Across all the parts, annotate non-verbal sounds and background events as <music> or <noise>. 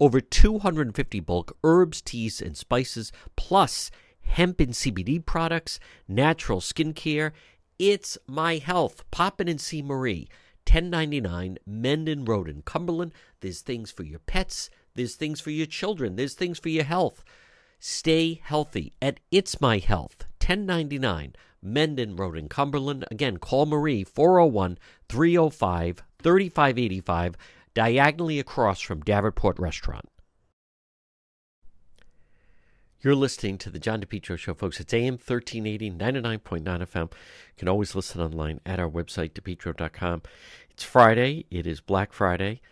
over 250 bulk herbs, teas, and spices, plus hemp and CBD products, natural skincare. It's My Health. Pop in and see Marie. 1099 Mendon Road in Cumberland. There's things for your pets, there's things for your children, there's things for your health. Stay healthy at It's My Health, 1099 Mendon Road in Cumberland. Again, call Marie 401 305 3585, diagonally across from Davenport Restaurant. You're listening to the John DePetro Show, folks. It's AM 1380, 99.9 FM. You can always listen online at our website, depetro.com. It's Friday. It is Black Friday.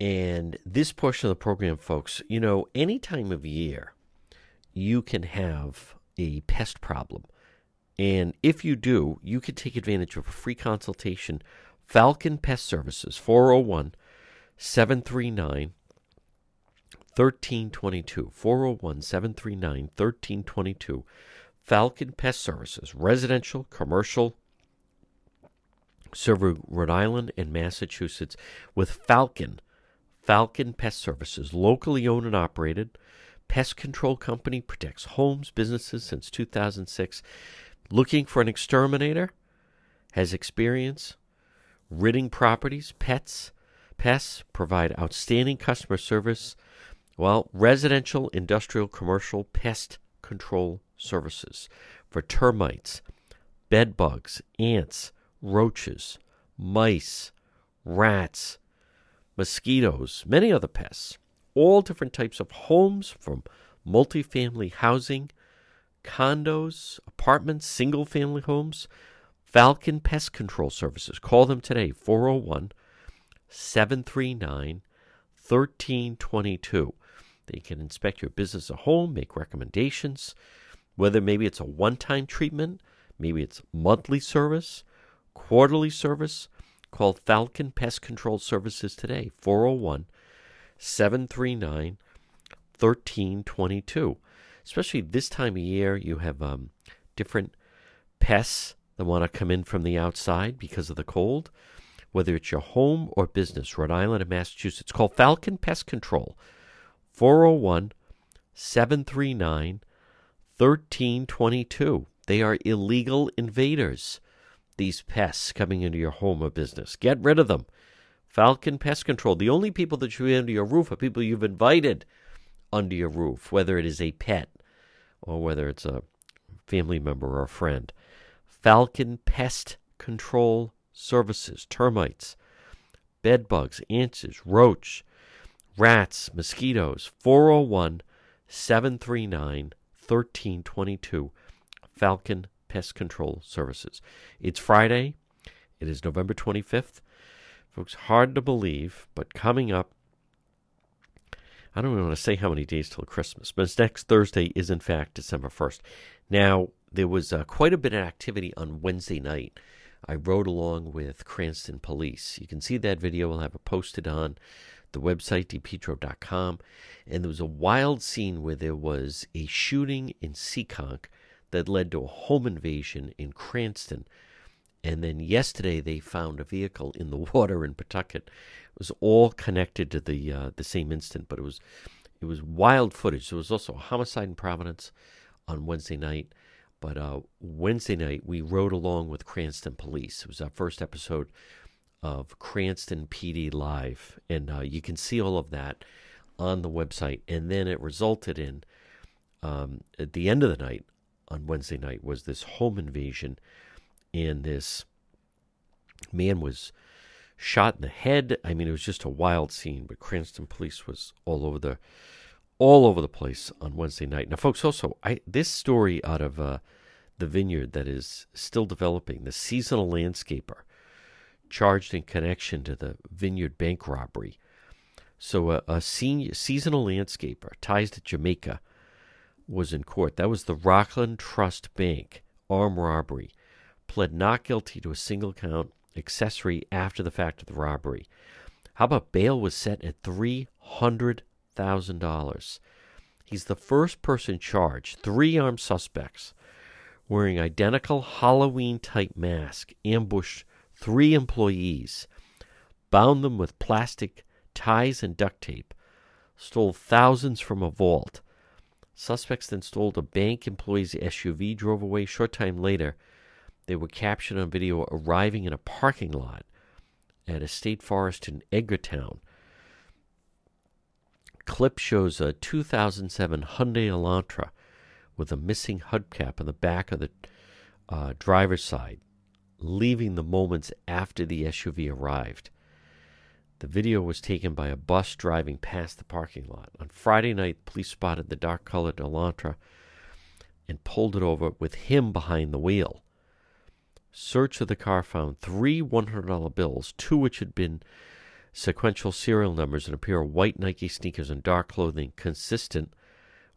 And this portion of the program, folks, you know, any time of year, you can have a pest problem. And if you do, you can take advantage of a free consultation. Falcon Pest Services, 401 739 1322. 401 739 1322. Falcon Pest Services, residential, commercial, serve Rhode Island and Massachusetts with Falcon. Falcon Pest Services, locally owned and operated. Pest control company protects homes, businesses since 2006. Looking for an exterminator? Has experience ridding properties, pets, pests, provide outstanding customer service. Well, residential, industrial, commercial pest control services for termites, bed bugs, ants, roaches, mice, rats, mosquitoes, many other pests. All different types of homes from multifamily housing condos, apartments, single family homes. Falcon Pest Control Services. Call them today, 401 739 1322. They can inspect your business or home, make recommendations, whether maybe it's a one time treatment, maybe it's monthly service, quarterly service. Call Falcon Pest Control Services today, 401 739 1322 especially this time of year, you have um, different pests that want to come in from the outside because of the cold, whether it's your home or business, Rhode Island and Massachusetts. Call Falcon Pest Control, 401 739 1322. They are illegal invaders, these pests coming into your home or business. Get rid of them. Falcon Pest Control. The only people that should be under your roof are people you've invited under your roof, whether it is a pet or whether it's a family member or a friend. Falcon Pest Control Services, termites, bed bugs, ants, roach, rats, mosquitoes, 401 739 1322. Falcon Pest Control Services. It's Friday. It is November 25th. Folks, hard to believe, but coming up I don't even want to say how many days till Christmas, but next Thursday is in fact December 1st. Now, there was uh, quite a bit of activity on Wednesday night. I rode along with Cranston Police. You can see that video. I'll have it posted on the website, depetro.com. And there was a wild scene where there was a shooting in Seekonk that led to a home invasion in Cranston. And then yesterday they found a vehicle in the <laughs> water in Pawtucket it was all connected to the uh, the same instant, but it was it was wild footage. There was also a homicide in Providence on Wednesday night. But uh, Wednesday night, we rode along with Cranston Police. It was our first episode of Cranston PD Live. And uh, you can see all of that on the website. And then it resulted in, um, at the end of the night, on Wednesday night, was this home invasion. And this man was shot in the head. I mean, it was just a wild scene. But Cranston Police was all over the all over the place on Wednesday night. Now, folks, also I this story out of uh, the vineyard that is still developing, the seasonal landscaper charged in connection to the vineyard bank robbery. So a, a senior, seasonal landscaper ties to Jamaica was in court. That was the Rockland Trust Bank armed robbery. Pled not guilty to a single count accessory after the fact of the robbery. How about bail was set at three hundred thousand dollars? He's the first person charged. Three armed suspects wearing identical Halloween type mask ambushed three employees, bound them with plastic ties and duct tape, stole thousands from a vault. Suspects then stole a bank employee's SUV, drove away. Short time later, they were captured on video arriving in a parking lot at a state forest in Edgartown. Clip shows a 2007 Hyundai Elantra with a missing hubcap on the back of the uh, driver's side, leaving the moments after the SUV arrived. The video was taken by a bus driving past the parking lot. On Friday night, police spotted the dark colored Elantra and pulled it over with him behind the wheel. Search of the car found three $100 bills, two which had been sequential serial numbers, and a pair of white Nike sneakers and dark clothing consistent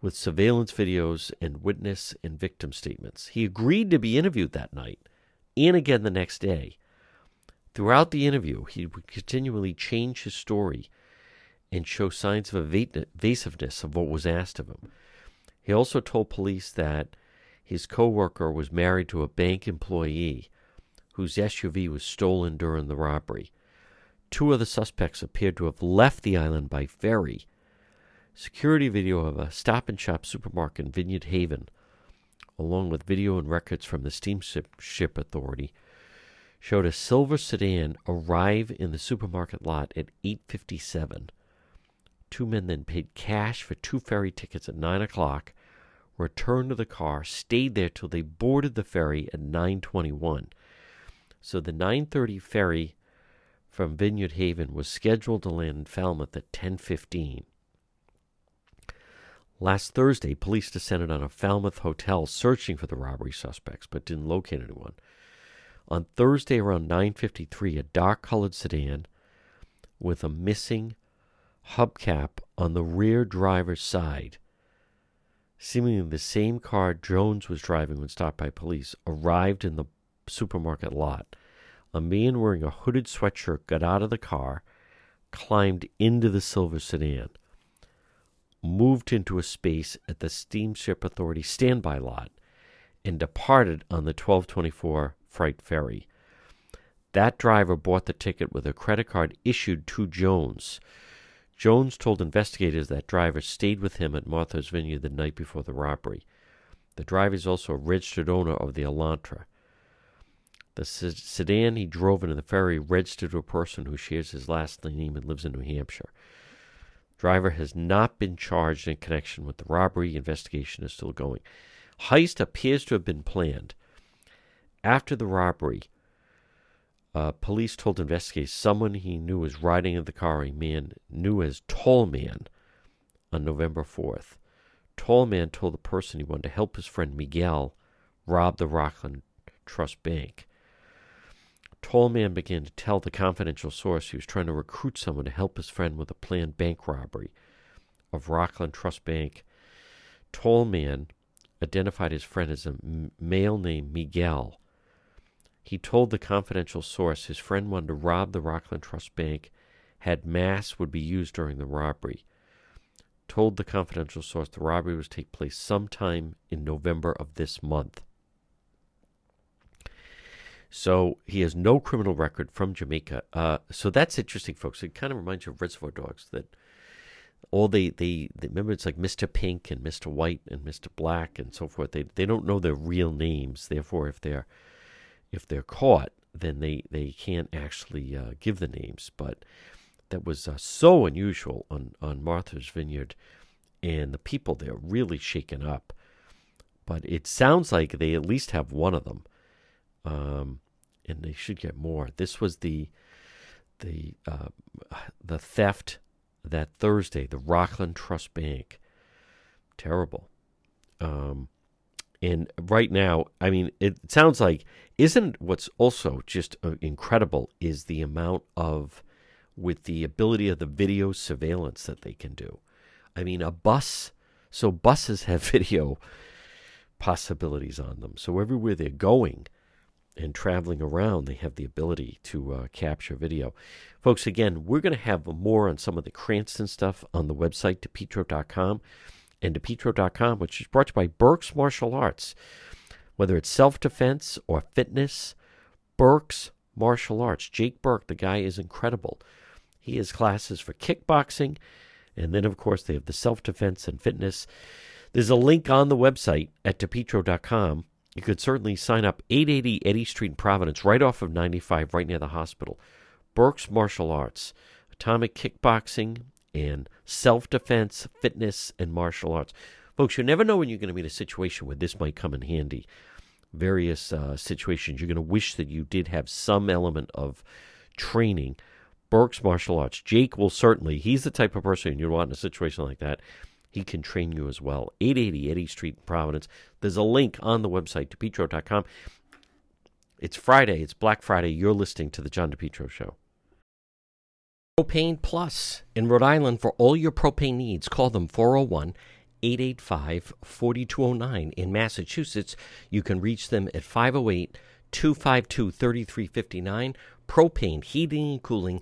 with surveillance videos and witness and victim statements. He agreed to be interviewed that night and again the next day. Throughout the interview, he would continually change his story and show signs of evasiveness of what was asked of him. He also told police that his coworker was married to a bank employee whose SUV was stolen during the robbery. Two of the suspects appeared to have left the island by ferry. Security video of a stop and shop supermarket in Vineyard Haven, along with video and records from the Steamship Authority, showed a silver sedan arrive in the supermarket lot at 8:57. Two men then paid cash for two ferry tickets at 9 o'clock returned to the car, stayed there till they boarded the ferry at 9:21. So the 9:30 ferry from Vineyard Haven was scheduled to land in Falmouth at 10:15. Last Thursday, police descended on a Falmouth hotel searching for the robbery suspects but didn't locate anyone. On Thursday around 9:53, a dark-colored sedan with a missing hubcap on the rear driver's side seemingly the same car Jones was driving when stopped by police, arrived in the supermarket lot. A man wearing a hooded sweatshirt got out of the car, climbed into the silver sedan, moved into a space at the Steamship Authority standby lot, and departed on the 1224 freight ferry. That driver bought the ticket with a credit card issued to Jones. Jones told investigators that driver stayed with him at Martha's Vineyard the night before the robbery. The driver is also a registered owner of the Elantra. The sedan he drove into the ferry registered to a person who shares his last name and lives in New Hampshire. Driver has not been charged in connection with the robbery. Investigation is still going. Heist appears to have been planned. After the robbery, uh, police told investigators someone he knew was riding in the car, a man knew as Tall Man, on November 4th. Tall Man told the person he wanted to help his friend Miguel rob the Rockland Trust Bank. Tall Man began to tell the confidential source he was trying to recruit someone to help his friend with a planned bank robbery of Rockland Trust Bank. Tall Man identified his friend as a male named Miguel he told the confidential source his friend wanted to rob the Rockland Trust Bank, had mass would be used during the robbery. Told the confidential source the robbery was take place sometime in November of this month. So he has no criminal record from Jamaica. Uh, so that's interesting, folks. It kind of reminds you of Reservoir Dogs that all they, they, they remember it's like Mr. Pink and Mr. White and Mr. Black and so forth. They they don't know their real names. Therefore, if they're if they're caught, then they, they can't actually uh, give the names. But that was uh, so unusual on, on Martha's Vineyard, and the people there really shaken up. But it sounds like they at least have one of them, um, and they should get more. This was the the uh, the theft that Thursday, the Rockland Trust Bank. Terrible. Um, and right now, I mean, it sounds like isn't what's also just uh, incredible is the amount of with the ability of the video surveillance that they can do. I mean, a bus, so buses have <laughs> video possibilities on them. So everywhere they're going and traveling around, they have the ability to uh, capture video. Folks, again, we're going to have more on some of the Cranston stuff on the website, depetro.com and depetro.com, which is brought to you by Burke's Martial Arts. Whether it's self defense or fitness, Burke's Martial Arts. Jake Burke, the guy is incredible. He has classes for kickboxing, and then, of course, they have the self defense and fitness. There's a link on the website at depetro.com. You could certainly sign up 880 Eddy Street in Providence, right off of 95, right near the hospital. Burke's Martial Arts, atomic kickboxing, and self defense, fitness, and martial arts. Folks, you never know when you're going to be in a situation where this might come in handy. Various uh, situations, you're going to wish that you did have some element of training. Burke's martial arts. Jake will certainly, he's the type of person you want in a situation like that. He can train you as well. 880 Eddy Street, Providence. There's a link on the website, depetro.com. It's Friday. It's Black Friday. You're listening to The John DePetro Show. Propane Plus in Rhode Island for all your propane needs. Call them 401 885 4209. In Massachusetts, you can reach them at 508 252 3359. Propane Heating and Cooling.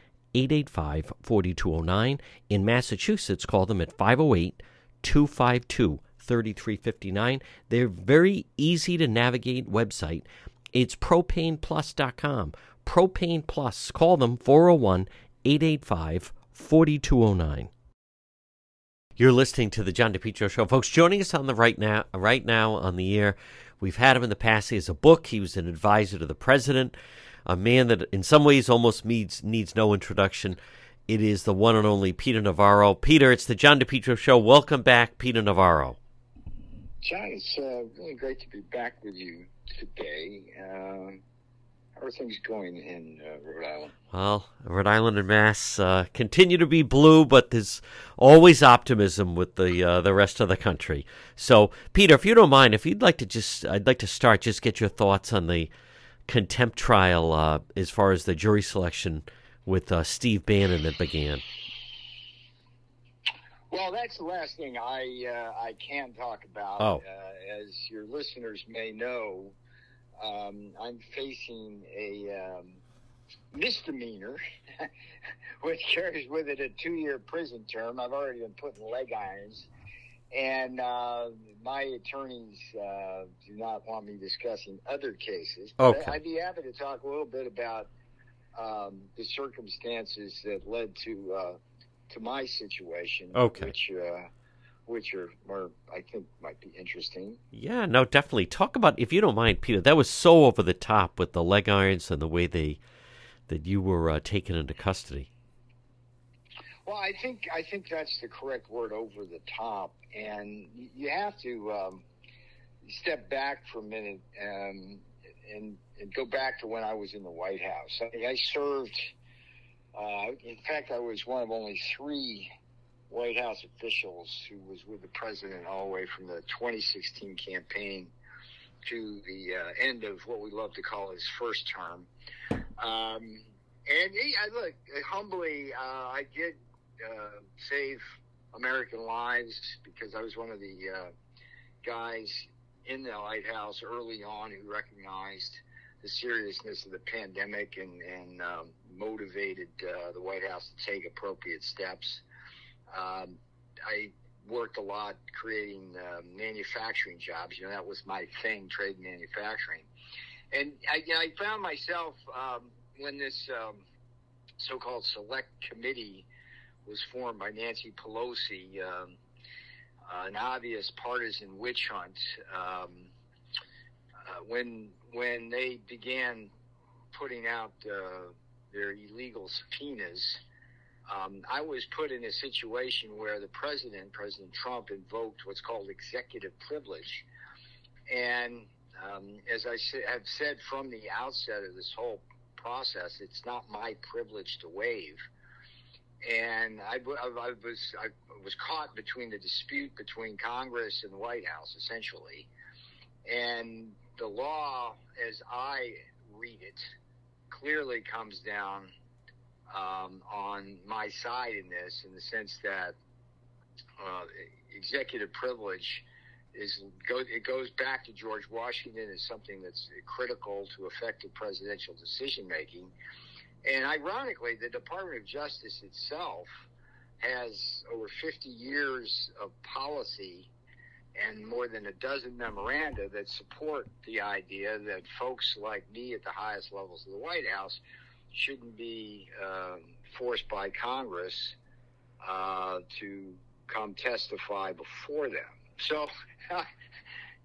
885 4209. In Massachusetts, call them at 508 252 3359. They're very easy to navigate website. It's propaneplus.com. Propane Plus. Call them 401 885 4209. You're listening to the John DePetro Show, folks. Joining us on the right now, right now on the air, we've had him in the past. He has a book. He was an advisor to the president a man that in some ways almost needs needs no introduction. It is the one and only Peter Navarro. Peter, it's the John DePetro Show. Welcome back, Peter Navarro. John, it's uh, really great to be back with you today. Uh, how are things going in uh, Rhode Island? Well, Rhode Island and Mass uh, continue to be blue, but there's always optimism with the uh, the rest of the country. So, Peter, if you don't mind, if you'd like to just, I'd like to start, just get your thoughts on the contempt trial uh, as far as the jury selection with uh, Steve Bannon that began? Well, that's the last thing I uh, I can talk about. Oh. Uh, as your listeners may know, um, I'm facing a um, misdemeanor, <laughs> which carries with it a two-year prison term. I've already been put in leg irons and uh, my attorneys uh, do not want me discussing other cases. But okay. I'd be happy to talk a little bit about um, the circumstances that led to uh, to my situation, okay. which uh, which are more I think might be interesting. Yeah, no, definitely. Talk about if you don't mind, Peter. That was so over the top with the leg irons and the way they that you were uh, taken into custody. Well, I think I think that's the correct word, over the top, and you have to um, step back for a minute um, and, and, go back to when I was in the White House. I, I served. Uh, in fact, I was one of only three White House officials who was with the president all the way from the 2016 campaign to the uh, end of what we love to call his first term. Um, and he, I look humbly, uh, I did uh, save American lives because I was one of the uh, guys in the White House early on who recognized the seriousness of the pandemic and, and um, motivated uh, the White House to take appropriate steps. Um, I worked a lot creating uh, manufacturing jobs. You know, that was my thing, trade manufacturing. And I, you know, I found myself um, when this um, so-called select committee was formed by Nancy Pelosi, um, uh, an obvious partisan witch hunt. Um, uh, when when they began putting out uh, their illegal subpoenas um, I was put in a situation where the president, President Trump, invoked what's called executive privilege. And um, as I have said from the outset of this whole process, it's not my privilege to waive. And I, I, was I was caught between the dispute between Congress and the White House, essentially. And the law, as I read it, clearly comes down um, on my side in this, in the sense that uh, executive privilege is go, it goes back to George Washington as something that's critical to effective presidential decision making. And ironically, the Department of Justice itself has over 50 years of policy and more than a dozen memoranda that support the idea that folks like me at the highest levels of the White House shouldn't be uh, forced by Congress uh, to come testify before them. So, <laughs>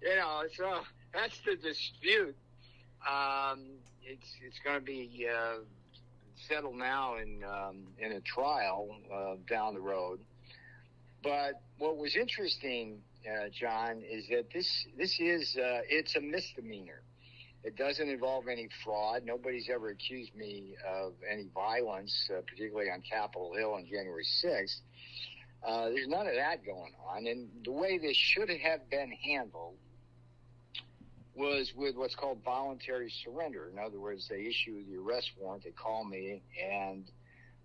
you know, so that's the dispute. Um, it's it's going to be uh, settled now in um, in a trial uh, down the road. But what was interesting, uh, John, is that this this is uh, it's a misdemeanor. It doesn't involve any fraud. Nobody's ever accused me of any violence, uh, particularly on Capitol Hill on January 6th. Uh, there's none of that going on. And the way this should have been handled was with what's called voluntary surrender. In other words, they issue the arrest warrant, they call me, and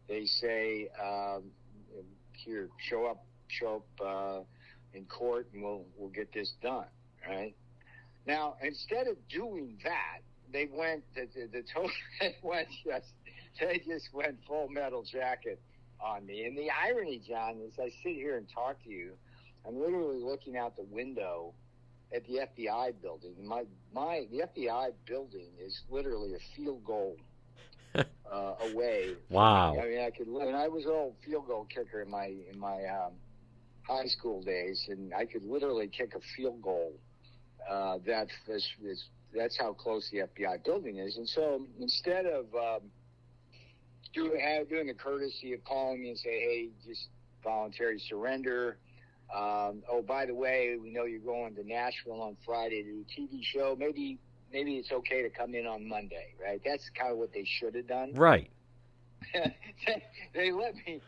they say, um, "Here, show up, show up uh, in court, and we'll we'll get this done." Right now, instead of doing that, they went the the, the total <laughs> went just they just went full metal jacket on me. And the irony, John, is I sit here and talk to you, I'm literally looking out the window at the FBI building. My my the FBI building is literally a field goal <laughs> uh, away. Wow. I mean, I could. And I was an old field goal kicker in my in my um, high school days, and I could literally kick a field goal. Uh, that is, is that's how close the FBI building is. And so instead of um, doing doing the courtesy of calling me and say, hey, just voluntary surrender. Um, oh, by the way, we know you're going to Nashville on Friday to do a TV show. Maybe maybe it's okay to come in on Monday, right? That's kind of what they should have done. Right. <laughs> they let me.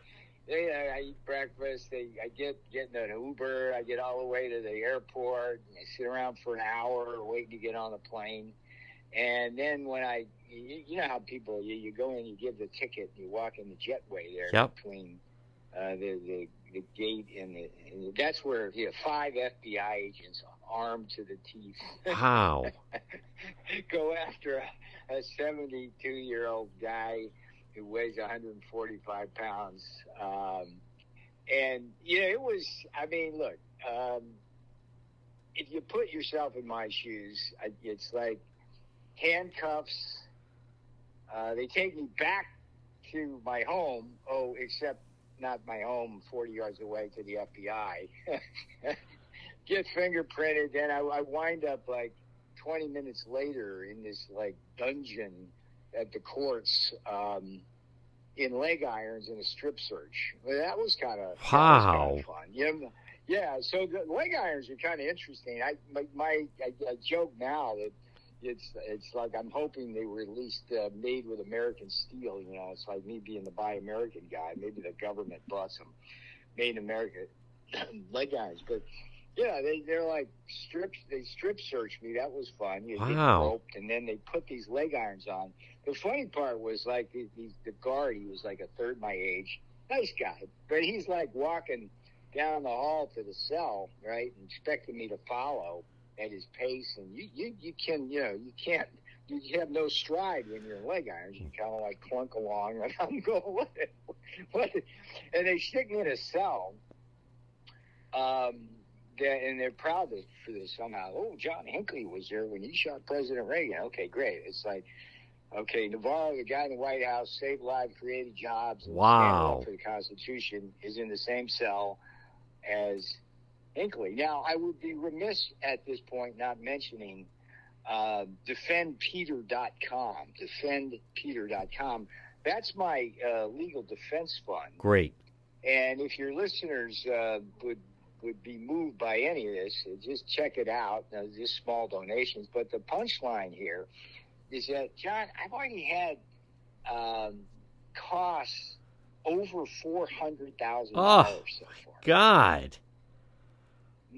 They, I eat breakfast. They, I get get in an Uber. I get all the way to the airport. And I sit around for an hour waiting to get on the plane. And then when I, you, you know how people, you, you go in, you give the ticket, and you walk in the jetway there yep. between uh, the, the the gate and, the, and that's where you have five FBI agents armed to the teeth. How? <laughs> go after a, a 72 year old guy who weighs 145 pounds. Um, and, you know, it was, I mean, look, um, if you put yourself in my shoes, it's like handcuffs. Uh, they take me back to my home. Oh, except not my home, 40 yards away to the FBI. Get <laughs> fingerprinted, then I, I wind up like 20 minutes later in this like dungeon at the courts um, in leg irons in a strip search. Well, that was kind of wow fun. Yeah, yeah. So the leg irons are kind of interesting. I my, my I, I joke now that it's it's like I'm hoping they were at least uh, made with American steel. You know, it's like me being the Buy American guy. Maybe the government bought some made in America <clears throat> leg irons, but yeah, they they're like strips. They strip searched me. That was fun. You wow. get roped, and then they put these leg irons on. The funny part was like the, the, the guard. He was like a third my age, nice guy, but he's like walking down the hall to the cell, right, and expecting me to follow at his pace, and you you you can you know you can't you have no stride when you're in leg irons. You kind of like clunk along, and <laughs> I'm going what what, and they stick me in a cell. Um, that, and they're proud of, for this somehow. Oh, John Hinckley was there when he shot President Reagan. Okay, great. It's like, okay, Navarro, the guy in the White House, saved lives, created jobs, wow, for the Constitution, is in the same cell as Hinckley. Now, I would be remiss at this point not mentioning uh, defendpeter.com. Defendpeter.com. That's my uh, legal defense fund. Great. And if your listeners uh, would would be moved by any of this, uh, just check it out. Uh, just small donations. But the punchline here is that John, I've already had um, costs over four hundred thousand dollars Oh, so far. God.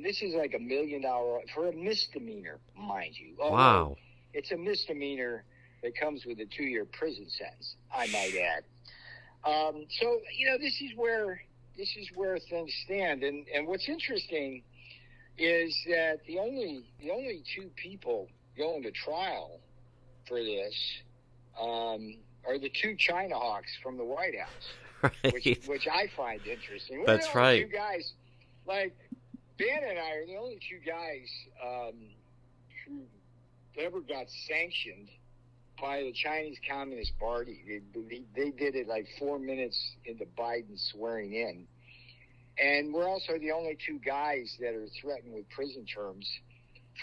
This is like a million dollar for a misdemeanor, mind you. Although Wow. It's a misdemeanor that comes with a two year prison sentence, I might add. Um, so, you know, this is where this is where things stand. And, and what's interesting is that the only the only two people going to trial for this um, are the two China hawks from the White House <laughs> which, Right. which I find interesting. That's right. Two guys, like Ben and I, are the only two guys um, who ever got sanctioned by the Chinese Communist Party. They, they did it like four minutes into Biden swearing in, and we're also the only two guys that are threatened with prison terms.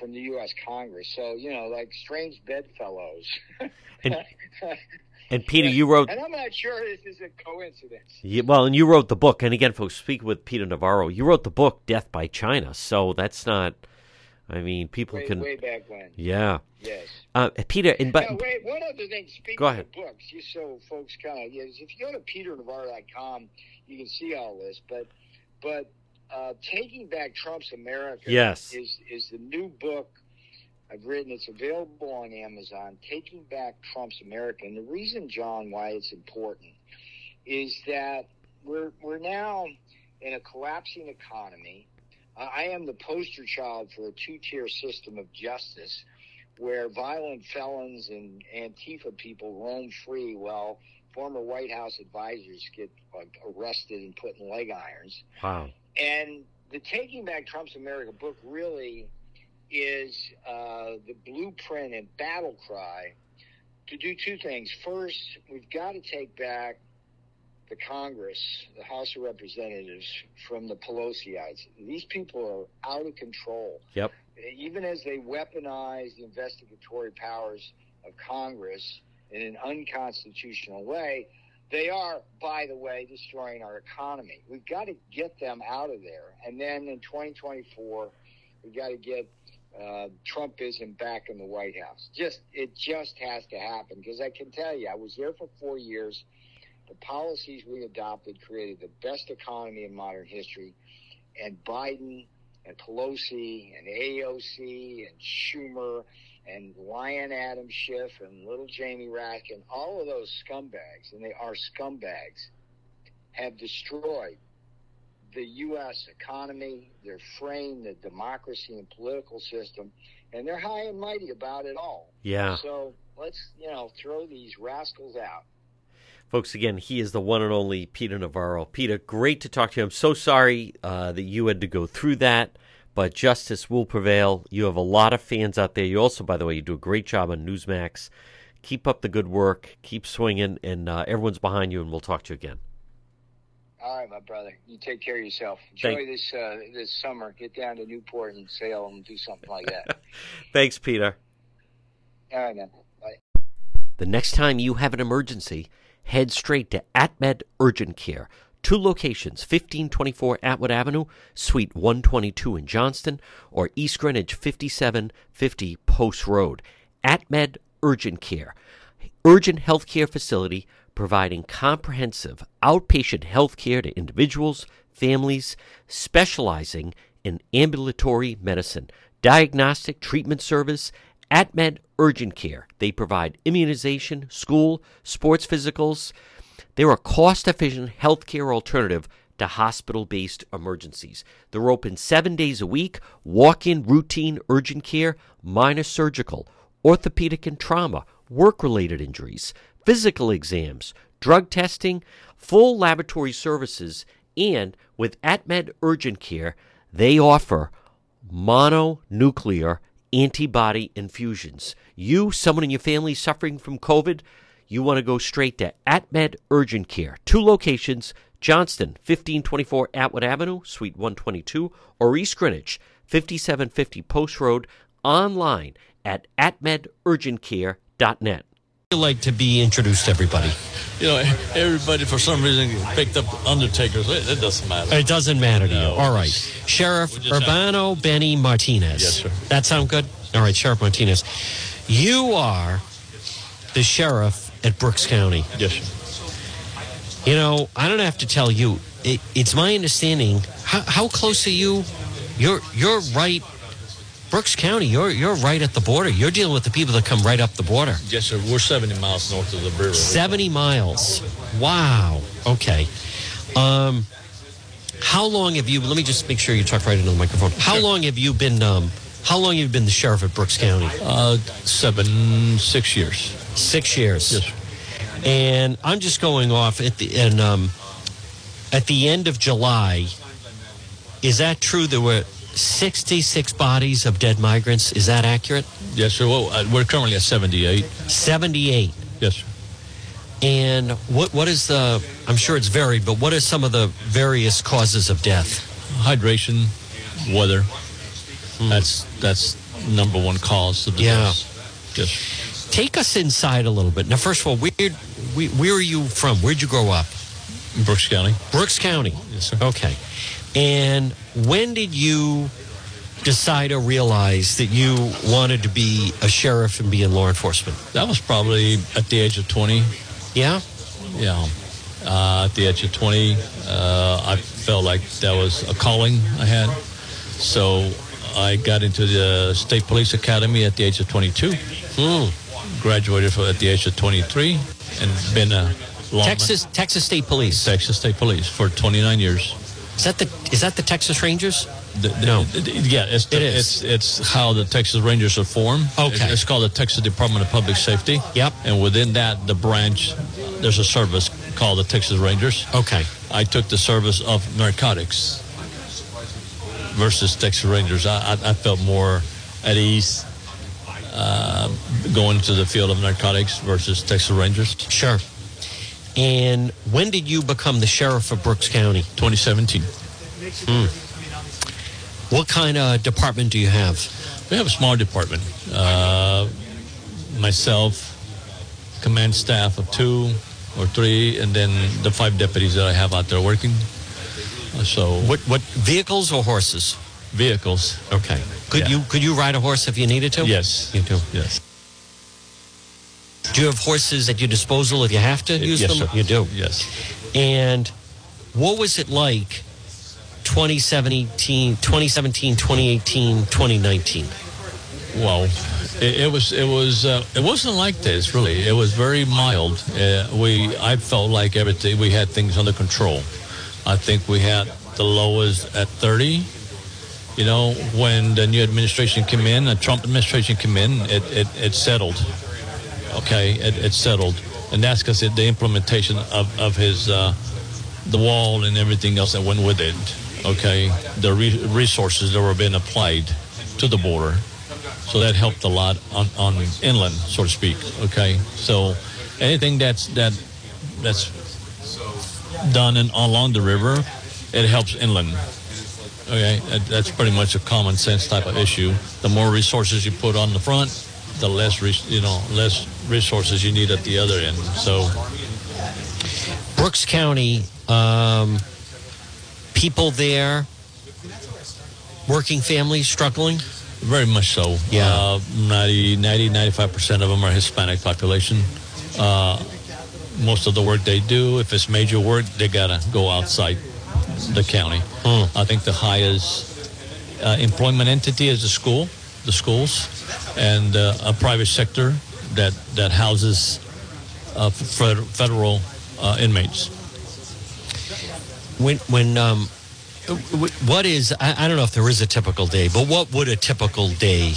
From the U.S. Congress, so you know, like strange bedfellows. <laughs> And- <laughs> And Peter, you wrote And I'm not sure this is a coincidence. Yeah, well, and you wrote the book. And again, folks, speak with Peter Navarro. You wrote the book "Death by China," so that's not. I mean, people Way, can. way back when. Yeah, Yes. uh, Peter, and but now, wait, one other thing. Speaking Go of ahead. books, just so folks kind of, yes, if you go to peternavarro.com, you can see all this. But, but uh, Taking Back Trump's America Yes. is is the new book I've written. It's available on Amazon. Taking Back Trump's America, and the reason, John, why it's important is that we're we're now in a collapsing economy. Uh, I am the poster child for a two-tier system of justice where violent felons and Antifa people roam free while former White House advisors get uh, arrested and put in leg irons. wow, And the Taking Back Trump's America book really is uh, the blueprint and battle cry to do two things. First, we've got to take back the Congress, the House of Representatives, from the Pelosiites. These people are out of control. Yep. Even as they weaponize the investigatory powers of Congress in an unconstitutional way, they are, by the way, destroying our economy. We've got to get them out of there. And then in 2024, we've got to get uh, Trumpism back in the White House. Just it just has to happen because I can tell you, I was there for four years. The policies we adopted created the best economy in modern history, and Biden and Pelosi and AOC and Schumer and Lion Adam Schiff and little Jamie Raskin, all of those scumbags, and they are scumbags, have destroyed the U.S. economy, their frame, the democracy and political system, and they're high and mighty about it all. yeah, So let's, you know, throw these rascals out. folks. Again, he is the one and only Peter Navarro. Peter, great to talk to you. I'm so sorry uh, that you had to go through that, but justice will prevail. You have a lot of fans out there. You also, by the way, you do a great job on Newsmax. Keep up the good work. Keep swinging, and uh, everyone's behind you. And we'll talk to you again. All right, my brother. You take care of yourself. Enjoy Thank- this uh, this summer. Get down to Newport and sail and do something like that. <laughs> Thanks, Peter. All right, man. Bye. The next time you have an emergency, head straight to AtMed Urgent Care. Two locations, 1524 Atwood Avenue, Suite 122 in Johnston, or East Greenwich 5750 Post Road. AtMed Urgent Care. Urgent healthcare facility providing comprehensive outpatient health care to individuals, families, specializing in ambulatory medicine, diagnostic treatment service, AtMed Urgent Care. They provide immunization, school, sports physicals. They're a cost efficient healthcare alternative to hospital based emergencies. They're open seven days a week, walk in routine urgent care, minor surgical, orthopedic and trauma, work related injuries, physical exams, drug testing, full laboratory services, and with AtMed Urgent Care, they offer mononuclear antibody infusions. You, someone in your family suffering from COVID, you want to go straight to AtMed Urgent Care. Two locations Johnston, 1524 Atwood Avenue, Suite 122, or East Greenwich, 5750 Post Road, online at atmedurgentcare.net. you like to be introduced to everybody? You know, everybody for some reason picked up Undertakers. It, it doesn't matter. It doesn't matter to No, you. All right. Sheriff Urbino Benny Martinez. Yes, sir. That sound good? All right, Sheriff Martinez. You are the sheriff at Brooks County. Yes, sir. You know, I don't have to tell you. It, it's my understanding. How, how close are you? You're you're right. Brooks County. You're you're right at the border. You're dealing with the people that come right up the border. Yes, sir. We're 70 miles north of the river. Seventy miles. Wow. Okay. Um, how long have you? Let me just make sure you talk right into the microphone. How long have you been? Um, how long have you been the sheriff at Brooks County? Uh, seven, six years. Six years. Yes. And I'm just going off at the and um, at the end of July. Is that true? There were 66 bodies of dead migrants. Is that accurate? Yes, sir. Well, uh, we're currently at 78. 78. Yes, sir. And what what is the? I'm sure it's varied, but what are some of the various causes of death? Hydration, weather. That's that's number one cause of the Yeah. Yes. Take us inside a little bit. Now, first of all, where where, where are you from? Where'd you grow up? Brooks County. Brooks County. Yes, sir. Okay. And when did you decide or realize that you wanted to be a sheriff and be in law enforcement? That was probably at the age of 20. Yeah? Yeah. Uh, at the age of 20, uh, I felt like that was a calling I had. So I got into the State Police Academy at the age of 22. Hmm. Graduated for, at the age of 23 and been a. Texas Texas State Police. Texas State Police for 29 years. Is that the is that the Texas Rangers? The- the- No. the- yeah, it's, It is. It's, it's how the Texas Rangers are formed. Okay. It's, it's called the Texas Department of Public Safety. Yep. And within that, the branch, there's a service called the Texas Rangers. Okay. I took the service of narcotics versus Texas Rangers. I, I, I felt more at ease uh, going to the field of narcotics versus Texas Rangers. Sure. And when did you become the sheriff of Brooks County? 2017. What kind of department do you have? We have a small department. Uh, myself, command staff of two or three, and then the five deputies that I have out there working. Uh, So What what vehicles or horses? vehicles? Okay. Could Yeah. you could you ride a horse if you needed to? Yes. You do. Yes. Do you have horses at your disposal if you have to use yes, them? sir. You do. Yes. And what was it like 2017, 2017 2018, 2019? Well, it, it was it was uh, it wasn't like this really. It was very mild. Uh, we I felt like everything we had things under control. I think we had the lowest at 30. You know, when the new administration came in, the Trump administration came in, it it, it settled. Okay, it, it settled, and that's because the implementation of of his uh, the wall and everything else that went with it. Okay, the re- resources that were being applied to the border. So that helped a lot on, on inland, so to speak. Okay, so anything that's that that's done in, along the river, it helps inland. Okay, that's pretty much a common sense type of issue. The more resources you put on the front, the less res, you know less resources you need at the other end. So Brooks County, um, people there, working families struggling. Very much so. Yeah. Uh, 90, 90, 95% of them are Hispanic population. Uh, most of the work they do, if it's major work, they got to go outside the county. Hmm. I think the highest uh, employment entity is the school, the schools, and uh, a private sector that, that houses uh, fed- federal uh, inmates. When when um, what is I, I don't know if there is a typical day, but what would a typical day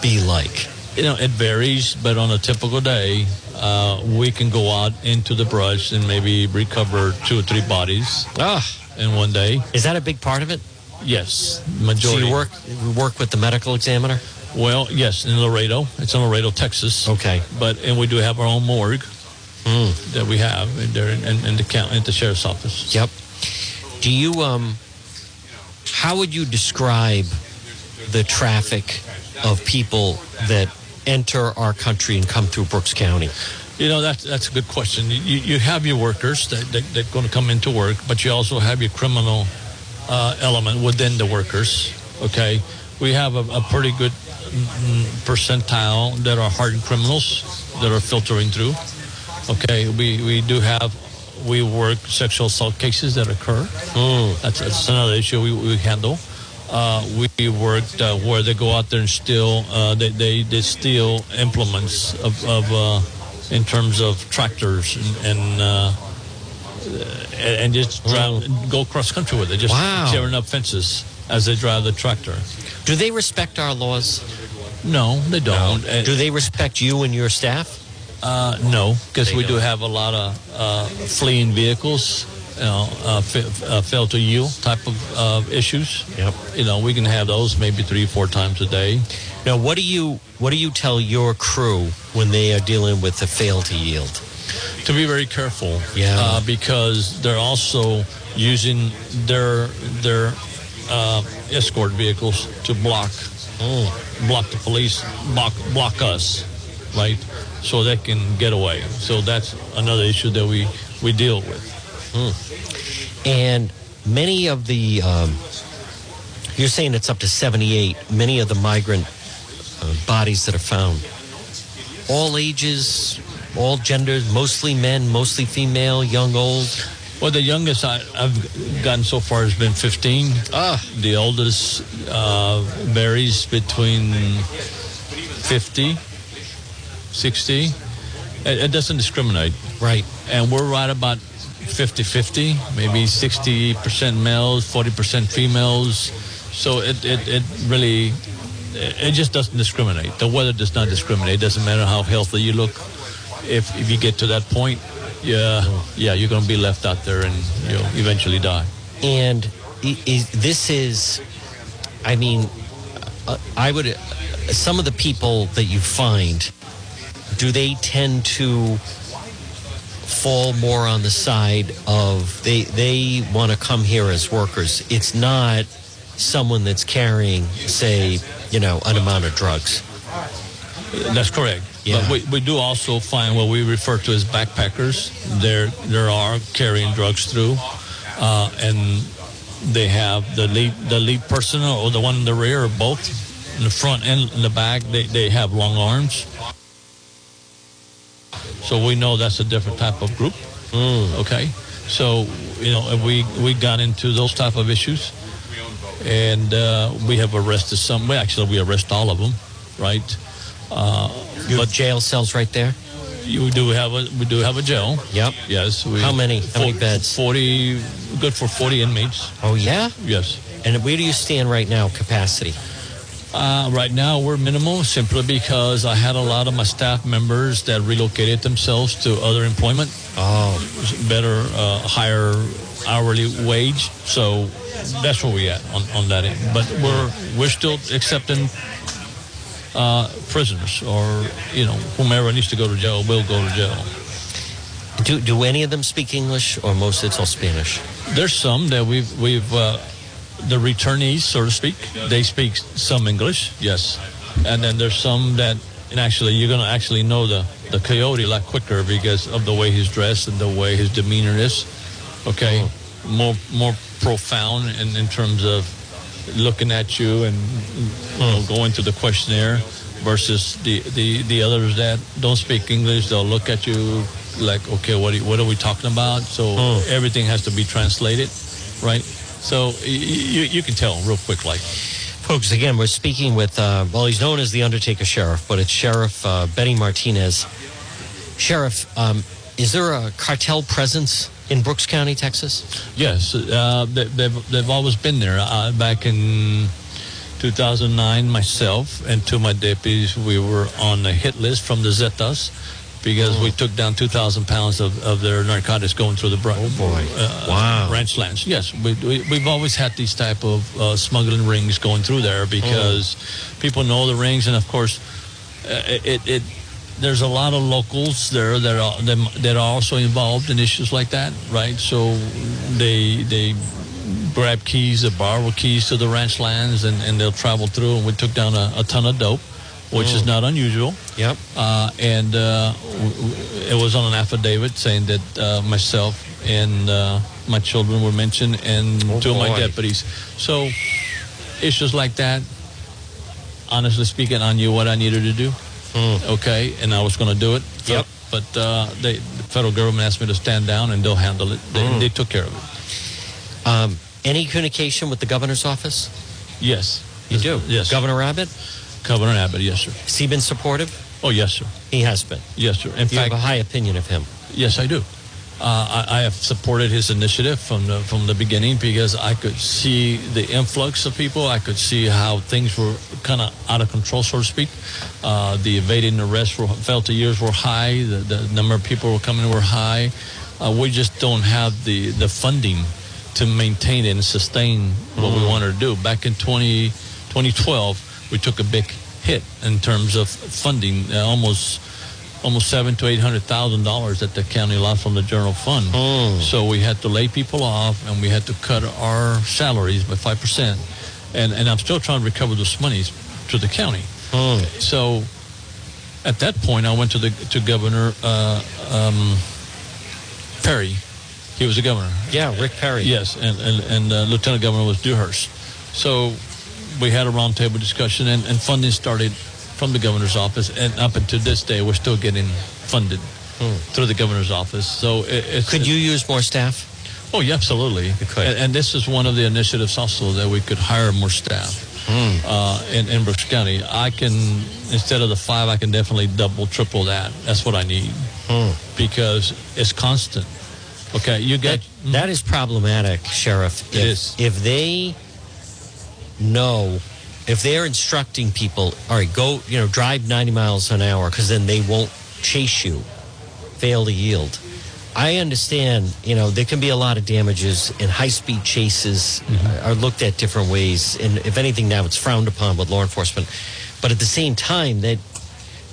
be like? you know, it varies, but on a typical day, uh, we can go out into the brush and maybe recover two or three bodies Ah, in one day. is that a big part of it? Yes, So majority. you work work with the medical examiner? Well, yes, in Laredo. It's in Laredo, Texas. Okay. But and we do have our own morgue Mm. that we have in there in, in the count in the sheriff's office. Yep. Do you um? How would you describe the traffic of people that enter our country and come through Brooks County? You know, that's that's a good question. You, you have your workers that, that, that are going to come into work, but you also have your criminal uh, element within the workers. Okay, we have a, a pretty good mm, percentile that are hardened criminals that are filtering through. Okay, we, we do have we work sexual assault cases that occur. That's, that's another issue we, we handle. Uh, we worked uh, where they go out there and steal. Uh, they, they they steal implements of, of uh, in terms of tractors and and, uh, and and just drive, go cross country with it, just Wow. tearing up fences as they drive the tractor. Do they respect our laws? No, they don't. And- Do they respect you and your staff? Uh, no, because we do don't. have a lot of uh, fleeing vehicles, you know, uh, fa- uh, fail to yield type of uh, issues. Yep. You know, we can have those maybe three, four times a day. Now, what do you what do you tell your crew when they are dealing with the fail to yield? To be very careful, Yeah. uh, because they're also using their their uh, escort vehicles to block block the police, block block us, right? So they can get away. So that's another issue that we we deal with. And many of the, um, you're saying it's up to 78, many of the migrant uh, bodies that are found, all ages, all genders, mostly men, mostly female, young, old. Well, the youngest I, I've gotten so far has been 15. Ah. The oldest uh, varies between 50, 60. It, it doesn't discriminate. Right. And we're right about 50 50, maybe 60% males, 40% females. So it, it, it really, it it just doesn't discriminate. The weather does not discriminate. It doesn't matter how healthy you look. If, if you get to that point, yeah, yeah, you're going to be left out there and you'll eventually die. And is, this is, I mean, uh, I would, uh, some of the people that you find, do they tend to fall more on the side of they they want to come here as workers? It's not someone that's carrying, say, you know, an amount of drugs. That's correct. Yeah. But we, we do also find what we refer to as backpackers. There there are carrying drugs through, uh, and they have the lead the lead person or the one in the rear or both, in the front and in the back. They they have long arms. So we know that's a different type of group. Okay, so you know if we we got into those type of issues, and uh, we have arrested some. We actually we arrest all of them, right? Uh, but jail cells right there. you do have a we do have a jail. Yep. Yes. We, How many- how many beds? Forty. Good for forty inmates. Oh yeah. Yes. And where do you stand right now, capacity? Uh, right now we're minimal simply because I had a lot of my staff members that relocated themselves to other employment, Oh, better, uh, higher hourly wage. So that's where we at on, on that end. But we're we're still accepting uh, prisoners or you know whomever needs to go to jail will go to jail. do do any of them speak English, or most it's all Spanish? There's some that we've we've uh, the returnees, so to speak. They speak some English, yes, and then there's some that, and actually you're gonna actually know the the coyote a lot quicker because of the way he's dressed and the way his demeanor is. Okay, more more profound in, in terms of looking at you and you know, going through the questionnaire versus the, the, the others that don't speak English. They'll look at you like, okay, what, you- what are we talking about? So everything has to be translated, right? So y- y- you, you can tell real quick, like, Folks, again, we're speaking with, uh, well, he's known as the Undertaker Sheriff, but it's Sheriff uh, Benny Martinez. Sheriff, um, is there a cartel presence in Brooks County, Texas? yes, uh, they, they've, they've always been there. Uh, back in 2009, myself and two of my deputies, we were on the hit list from the Zetas because we took down 2,000 pounds of, of their narcotics going through the br- Oh, boy. uh, Wow. ranch lands. Yes, we, we, we've always had these type of uh, smuggling rings going through there because people know the rings, and of course, uh, it, it there's a lot of locals there that are that are also involved in issues like that, right? So they they grab keys, they borrow keys to the ranch lands, and, and they'll travel through. And we took down a, a ton of dope which is not unusual. Yep. Uh, and uh, it was on an affidavit saying that uh, myself and uh, my children were mentioned and Oh, two of my boy. deputies. So issues like that, honestly speaking, I knew what I needed to do. Okay, and I was going to do it. Yep. But uh, they, the federal government asked me to stand down, and they'll handle it. They, Hmm. they took care of it. Um, any communication with the governor's office? Yes. You do? Yes. Governor Abbott? Governor Abbott. Yes, sir. Has he been supportive? Oh, yes, sir. He has been. Yes, sir. In You fact, have a high opinion of him. Yes, I do. Uh, I, I have supported his initiative from the from the beginning because I could see the influx of people. I could see how things were kind of out of control, so to speak. Uh, the evading arrest were, felt the years were high. The, the number of people were coming were high. Uh, we just don't have the, the funding to maintain and sustain what we want to do. Back in 20, 2012, we took a big hit in terms of funding, uh, almost almost seven to eight hundred thousand dollars that the county lost from the general fund. So we had to lay people off, and we had to cut our salaries by five percent. And and I'm still trying to recover those monies to the county. So at that point, I went to the to Governor uh, um, Perry. He was the governor. Yeah, Rick Perry. Yes, and and, and uh, Lieutenant Governor was Dewhurst. So we had a roundtable discussion, and, and funding started from the governor's office, and up until this day, we're still getting funded hmm. through the governor's office. So it, it's, Could you use more staff? Oh, yeah, absolutely. could. And, and this is one of the initiatives also that we could hire more staff hmm. uh, in, in Brooks County. I can, instead of the five, I can definitely double, triple that. That's what I need hmm. because it's constant. Okay, you get That, that is problematic, Sheriff. It if, is. If they know, if they're instructing people, all right, go, you know, drive 90 miles an hour because then they won't chase you, fail to yield. I understand, you know, there can be a lot of damages, and high speed chases Mm-hmm. are looked at different ways. And if anything, now it's frowned upon with law enforcement. But at the same time, that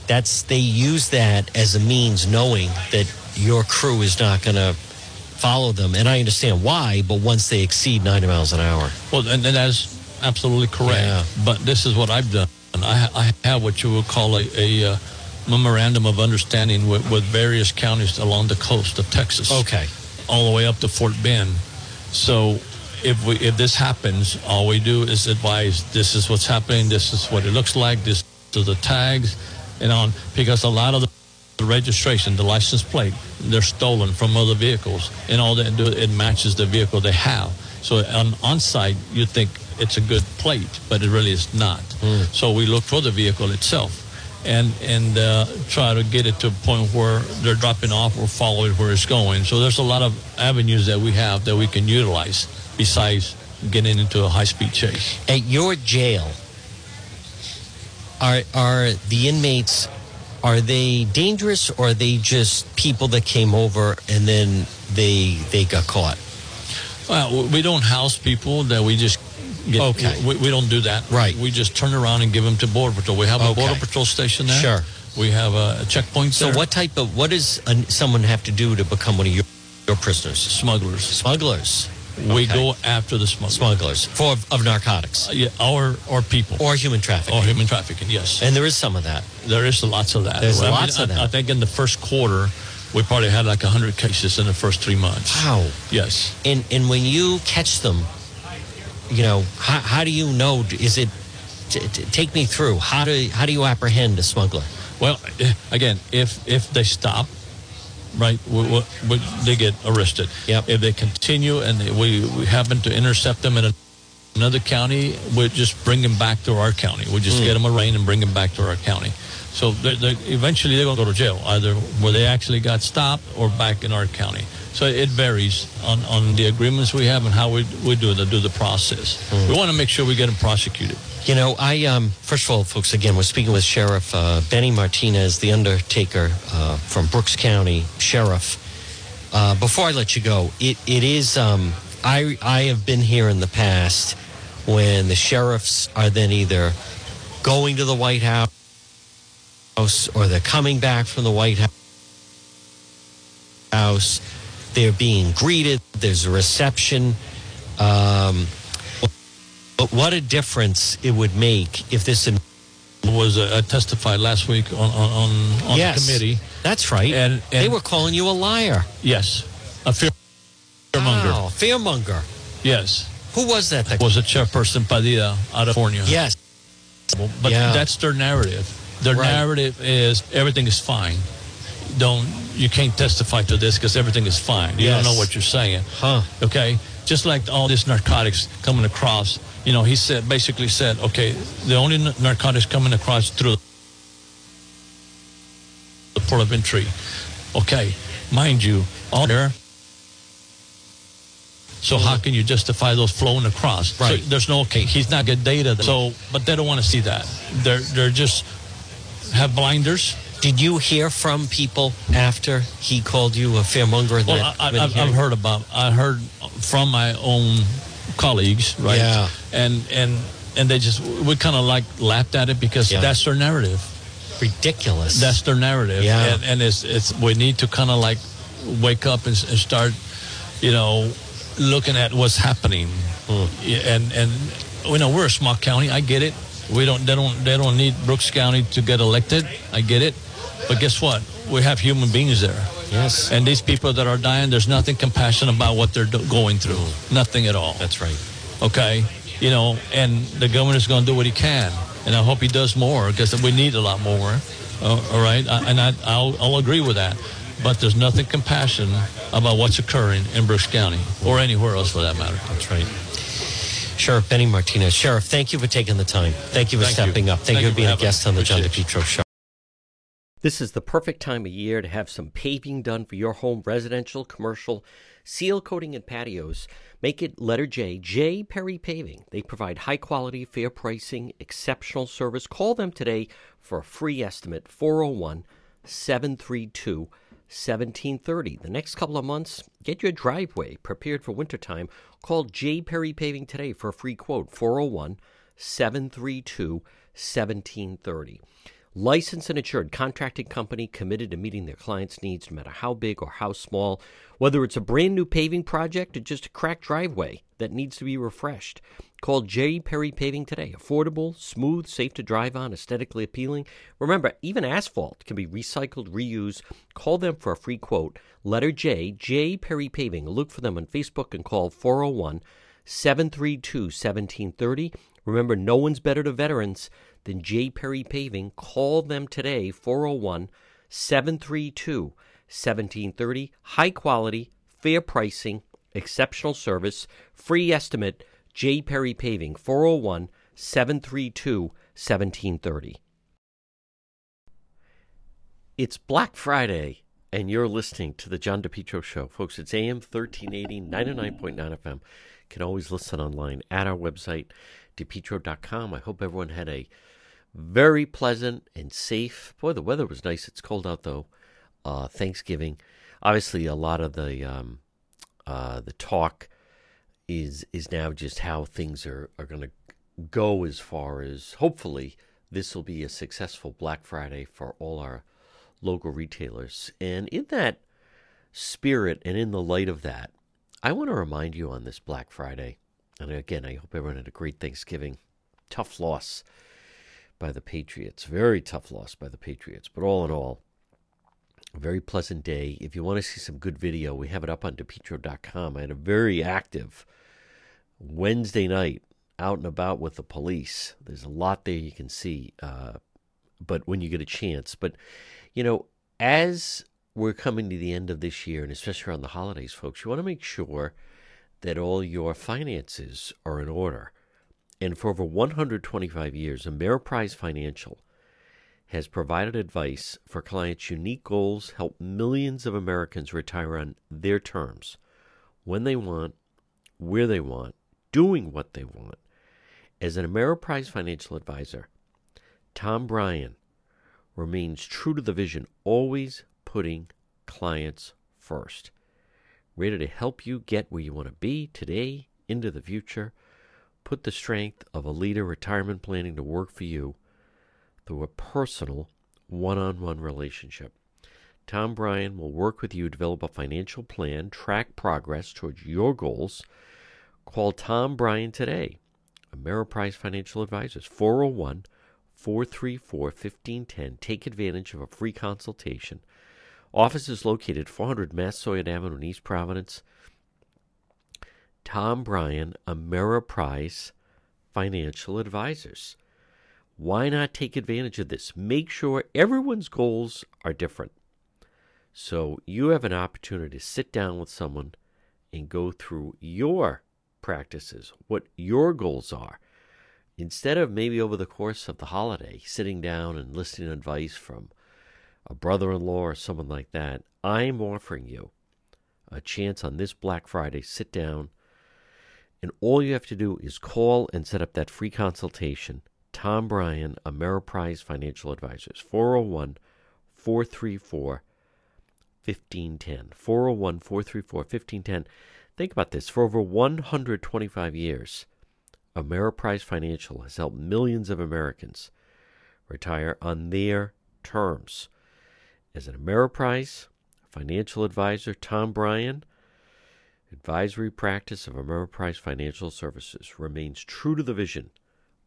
that's they use that as a means, knowing that your crew is not going to follow them. And I understand why, but once they exceed 90 miles an hour, Well, and, and that's absolutely correct. Yeah. But this is what I've done. I, I have what you would call a, a uh, memorandum of understanding with, with various counties along the coast of Texas. okay. All the way up to Fort Bend. So if we if this happens, all we do is advise this is what's happening, this is what it looks like, this are the tags, and on because a lot of the the registration, the license plate, they're stolen from other vehicles, and all that do it matches the vehicle they have. So on on site, you think it's a good plate, but it really is not. So we look for the vehicle itself, and and uh, try to get it to a point where they're dropping off or following where it's going. So there's a lot of avenues that we have that we can utilize besides getting into a high speed chase. At your jail, are are the inmates are they dangerous or are they just people that came over and then they they got caught? Well, we don't house people that we just get. Okay. We, we don't do that. Right. We just turn around and give them to Border Patrol. We have a Okay. Border Patrol station there. Sure. We have a checkpoint So there. what type of what does an someone have to do to become one of your your prisoners? Smugglers. Smugglers. We Okay. go after the smugglers. Smugglers for of narcotics Uh, yeah, or or people. or human trafficking. Or human trafficking. Yes. and there is some of that. there is lots of that. There's I mean, lots of I, that. I think in the first quarter, we probably had like hundred cases in the first three months. Wow. Yes. And and when you catch them, you know how, how do you know? Is it? T- t- take me through. How do how do you apprehend a smuggler? Well, eh, again, if if they stop, right, we, we, they get arrested. Yep. If they continue and they, we we happen to intercept them in a, another county, we just bring them back to our county. We just get them arraigned and bring them back to our county. So they they eventually they're going to go to jail, either where they actually got stopped or back in our county. So it varies on, on the agreements we have and how we, we do the do the process. We want to make sure we get them prosecuted. You know, I um, first of all, folks, again, we're speaking with Sheriff uh, Benny Martinez, the Undertaker uh, from Brooks County Sheriff. Uh, before I let you go, it it is um, I I have been here in the past when the sheriffs are then either going to the White House or they're coming back from the White House. They're being greeted. There's a reception. Um, but what a difference it would make if this was uh, testified last week on on on, on yes, the committee. That's right. And, and they were calling you a liar. yes, a fear, fearmonger. Wow, fearmonger. Yes, Who was that? that was a chairperson Padilla out of California. yes. but Yeah. that's their narrative. Their Right. narrative is everything is fine. Don't you can't testify to this because everything is fine. You Yes. don't know what you're saying. Huh. Okay, just like all this narcotics coming across. You know, he said basically said, okay, the only n- narcotics coming across through the port of entry. Okay, mind you, all there. So how mm-hmm. can you justify those flowing across? So Right. there's no okay. He's not good data. So, but they don't want to see that. They're they're just have blinders. Did you hear from people after he called you a fearmonger? Well, that I, I've heard about. I heard from my own colleagues, right? Yeah. And and and they just we kind of like laughed at it because Yeah. that's their narrative. ridiculous. That's their narrative. Yeah. And, and it's it's we need to kind of like wake up and, and start, you know, looking at what's happening. Hmm. Yeah, And and you know we're a small county. I get it. We don't they don't they don't need Brooks County to get elected. I get it. But guess what? We have human beings there. yes. And these people that are dying, there's nothing compassionate about what they're do- going through. Nothing at all. That's right. Okay? You know, and the governor's going to do what he can. And I hope he does more because we need a lot more. Uh, all right? I, and I, I'll, I'll agree with that. But there's nothing compassionate about what's occurring in Brooks County or anywhere else for that matter. That's right. Sheriff Benny Martinez. Sheriff, thank you for taking the time. Thank you for Thank you. stepping up. Thank, Thank you you for being a guest me. on the John Appreciate DePetro Show. This is the perfect time of year to have some paving done for your home, residential, commercial, seal coating, and patios. Make it letter J, J Perry Paving. They provide high quality, fair pricing, exceptional service. Call them today for a free estimate 401 732 1730. The next couple of months, get your driveway prepared for wintertime. Call J Perry Paving today for a free quote 401 732 1730. Licensed and insured contracting company committed to meeting their clients' needs no matter how big or how small, whether it's a brand new paving project or just a cracked driveway that needs to be refreshed. Call J. Perry Paving today. Affordable, smooth, safe to drive on, aesthetically appealing. Remember, even asphalt can be recycled, reused. Call them for a free quote. Letter J, J. Perry Paving. Look for them on Facebook and call 401 732 1730. Remember, no one's better to veterans than J. Perry Paving. Call them today, 401 732 1730. High quality, fair pricing, exceptional service, free estimate. J. Perry Paving, 401 732 1730. It's Black Friday, and you're listening to the John DePetro Show. Folks, it's AM 1380, 99.9 FM. You Can always listen online at our website, depetro.com. I hope everyone had a very pleasant and safe. Boy, the weather was nice. It's cold out though. Uh, Thanksgiving, obviously, a lot of the um, uh, the talk is is now just how things are are going to go as far as hopefully this will be a successful Black Friday for all our local retailers. And in that spirit and in the light of that, I want to remind you on this Black Friday, and again, I hope everyone had a great Thanksgiving. Tough loss by the Patriots. Very tough loss by the Patriots. But all in all, a very pleasant day. If you want to see some good video, we have it up on depetro.com. I had a very active Wednesday night out and about with the police. There's a lot there you can see, uh, but when you get a chance. But, you know, as we're coming to the end of this year, and especially around the holidays, folks, you want to make sure that all your finances are in order. And for over 125 years, Ameriprise Financial has provided advice for clients' unique goals, help millions of Americans retire on their terms, when they want, where they want, doing what they want. As an Ameriprise financial advisor, Tom Bryan remains true to the vision, always putting clients first. Ready to help you get where you want to be today, into the future. Put the strength of a leader retirement planning to work for you through a personal one on one relationship. Tom Bryan will work with you to develop a financial plan, track progress towards your goals. Call Tom Bryan today. Ameriprise Financial Advisors, 401 434 1510. Take advantage of a free consultation. Office is located 400 Massasoit Avenue in East Providence. Tom Bryan, Ameriprise Financial Advisors. Why not take advantage of this? Make sure everyone's goals are different. So you have an opportunity to sit down with someone and go through your practices, what your goals are. Instead of maybe over the course of the holiday sitting down and listening to advice from a brother in law or someone like that, I'm offering you a chance on this Black Friday. Sit down, and all you have to do is call and set up that free consultation. Tom Bryan, Ameriprise Financial Advisors, 401 434 1510. 401 434 1510. Think about this. For over 125 years, Ameriprise Financial has helped millions of Americans retire on their terms. As an Ameriprise financial advisor, Tom Bryan, advisory practice of Ameriprise Financial Services remains true to the vision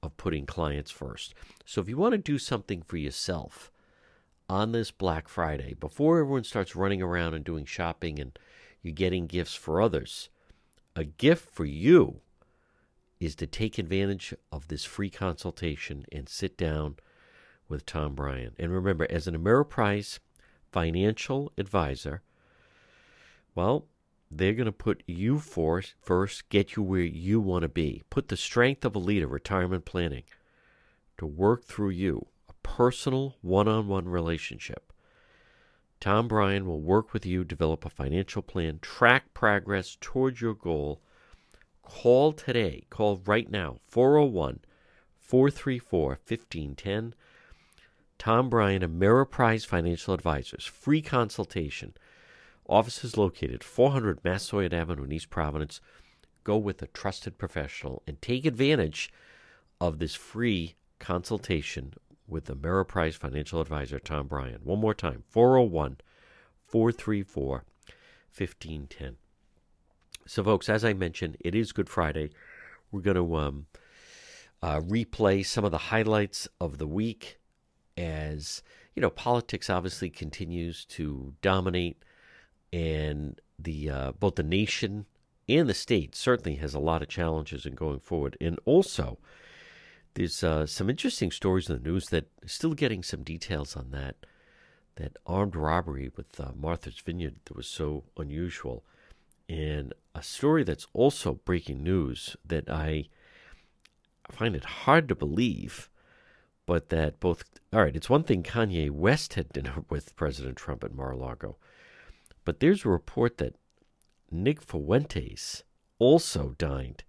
of putting clients first. So if you want to do something for yourself on this Black Friday, before everyone starts running around and doing shopping and you're getting gifts for others, a gift for you is to take advantage of this free consultation and sit down with Tom Bryan. And remember, as an Ameriprise financial advisor, well, they're going to put you first, first, get you where you want to be. Put the strength of a leader, retirement planning, to work through you, a personal one on one relationship. Tom Bryan will work with you, develop a financial plan, track progress towards your goal. Call today. Call right now, 401 434 1510. Tom Bryan, Ameriprise Financial Advisors, free consultation. Office is located 400 Massasoit Avenue in East Providence. Go with a trusted professional and take advantage of this free consultation with the Merrill Ameriprise Financial Advisor Tom Bryan. One more time 401 434 1510. So, folks, as I mentioned, it is Good Friday. We're going to um, uh, replay some of the highlights of the week as you know politics obviously continues to dominate and the uh, both the nation and the state certainly has a lot of challenges in going forward and also there's uh, some interesting stories in the news that still getting some details on that that armed robbery with uh, martha's vineyard that was so unusual. And a story that's also breaking news that i find it hard to believe but that both all right, it's one thing Kanye West had dinner <laughs> with President Trump at Mar-a-Lago, but there's a report that Nick Fuentes also dined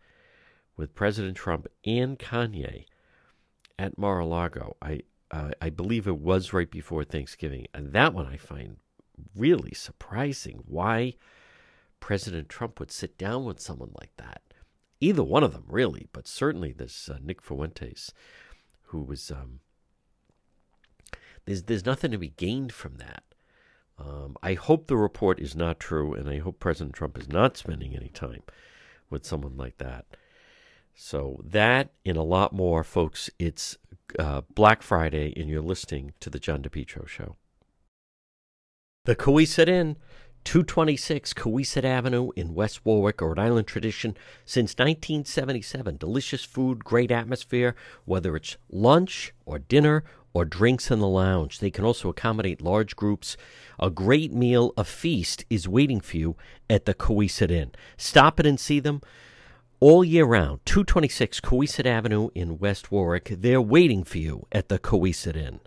with President Trump and Kanye at Mar-a-Lago. I uh, I believe it was right before Thanksgiving, and that one I find really surprising. Why President Trump would sit down with someone like that? Either one of them, really, but certainly this uh, Nick Fuentes who was um, there's there's nothing to be gained from that. Um, I hope the report is not true, and I hope President Trump is not spending any time with someone like that. So that and a lot more, folks. It's uh, Black Friday, and you're listening to the John DePetro Show. The Cowesett Inn 226 Cowesett Avenue in West Warwick, Rhode Island tradition since 1977. Delicious food, great atmosphere, whether it's lunch or dinner or drinks in the lounge. They can also accommodate large groups. A great meal, a feast is waiting for you at the Cowesett Inn. Stop it and see them all year round. 226 Cowesett Avenue in West Warwick. They're waiting for you at the Cowesett Inn.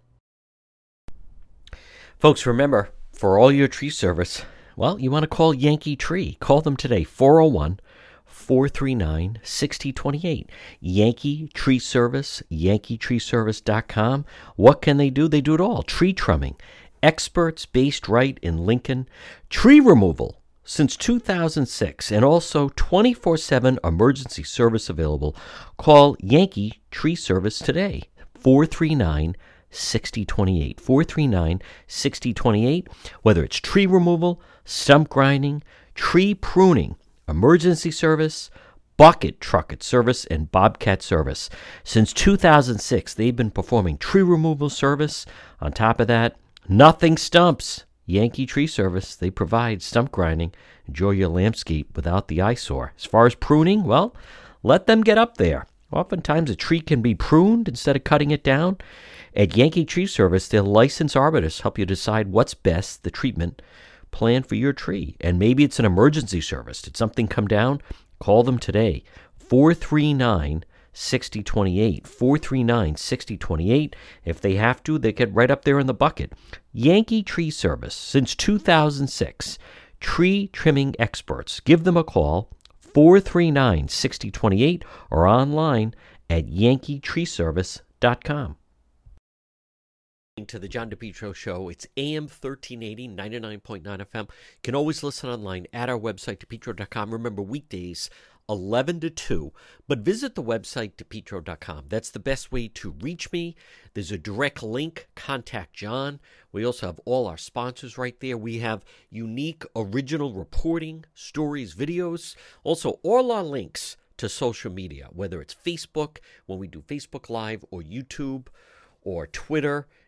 Folks, remember, for all your tree service, well, you want to call Yankee Tree. Call them today, 401 439 6028. Yankee Tree Service, yankeetreeservice.com. What can they do? They do it all tree trimming, experts based right in Lincoln, tree removal since 2006, and also 24 7 emergency service available. Call Yankee Tree Service today, 439 6028. 439 6028. Whether it's tree removal, stump grinding, tree pruning, emergency service, Bucket Trucket Service and Bobcat Service. Since 2006, they've been performing tree removal service. On top of that, nothing stumps. Yankee Tree Service, they provide stump grinding. Enjoy your landscape without the eyesore. As far as pruning, well, let them get up there. Oftentimes, a tree can be pruned instead of cutting it down. At Yankee Tree Service, their licensed arborists help you decide what's best, the treatment plan for your tree. And maybe it's an emergency service. Did something come down? Call them today. 439 6028. 439 6028. If they have to, they get right up there in the bucket. Yankee Tree Service, since 2006. Tree trimming experts. Give them a call. 439 6028 or online at yankeetreeservice.com to the John DePetro Show. It's AM 1380, 99.9 FM. You can always listen online at our website, depetro.com. Remember, weekdays, 11 to 2. But visit the website, depetro.com. That's the best way to reach me. There's a direct link. Contact John. We also have all our sponsors right there. We have unique original reporting, stories, videos. Also, all our links to social media, whether it's Facebook, when we do Facebook Live, or YouTube, or Twitter.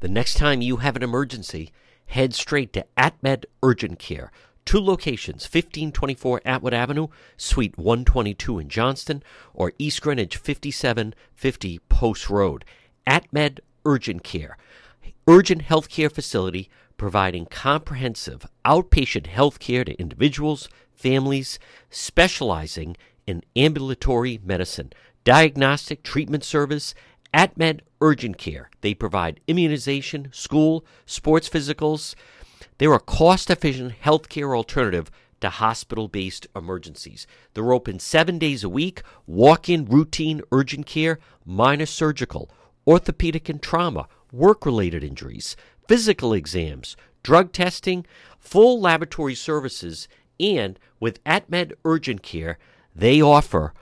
The next time you have an emergency, head straight to AtMed Urgent Care. Two locations 1524 Atwood Avenue, Suite 122 in Johnston, or East Greenwich 5750 Post Road. AtMed Urgent Care. Urgent healthcare facility providing comprehensive outpatient health care to individuals, families, specializing in ambulatory medicine, diagnostic treatment service, AtMed Urgent Care. They provide immunization, school, sports physicals. They're a cost efficient healthcare alternative to hospital based emergencies. They're open seven days a week, walk in routine urgent care, minor surgical, orthopedic and trauma, work related injuries, physical exams, drug testing, full laboratory services, and with AtMed Urgent Care, they offer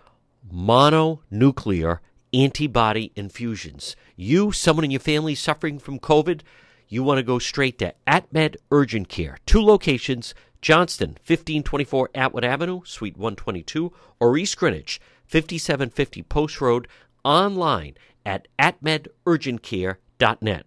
mononuclear antibody infusions. You, someone in your family suffering from COVID, you want to go straight to AtMed Urgent Care. Two locations Johnston, 1524 Atwood Avenue, Suite 122, or East Greenwich, 5750 Post Road, online at atmedurgentcare.net.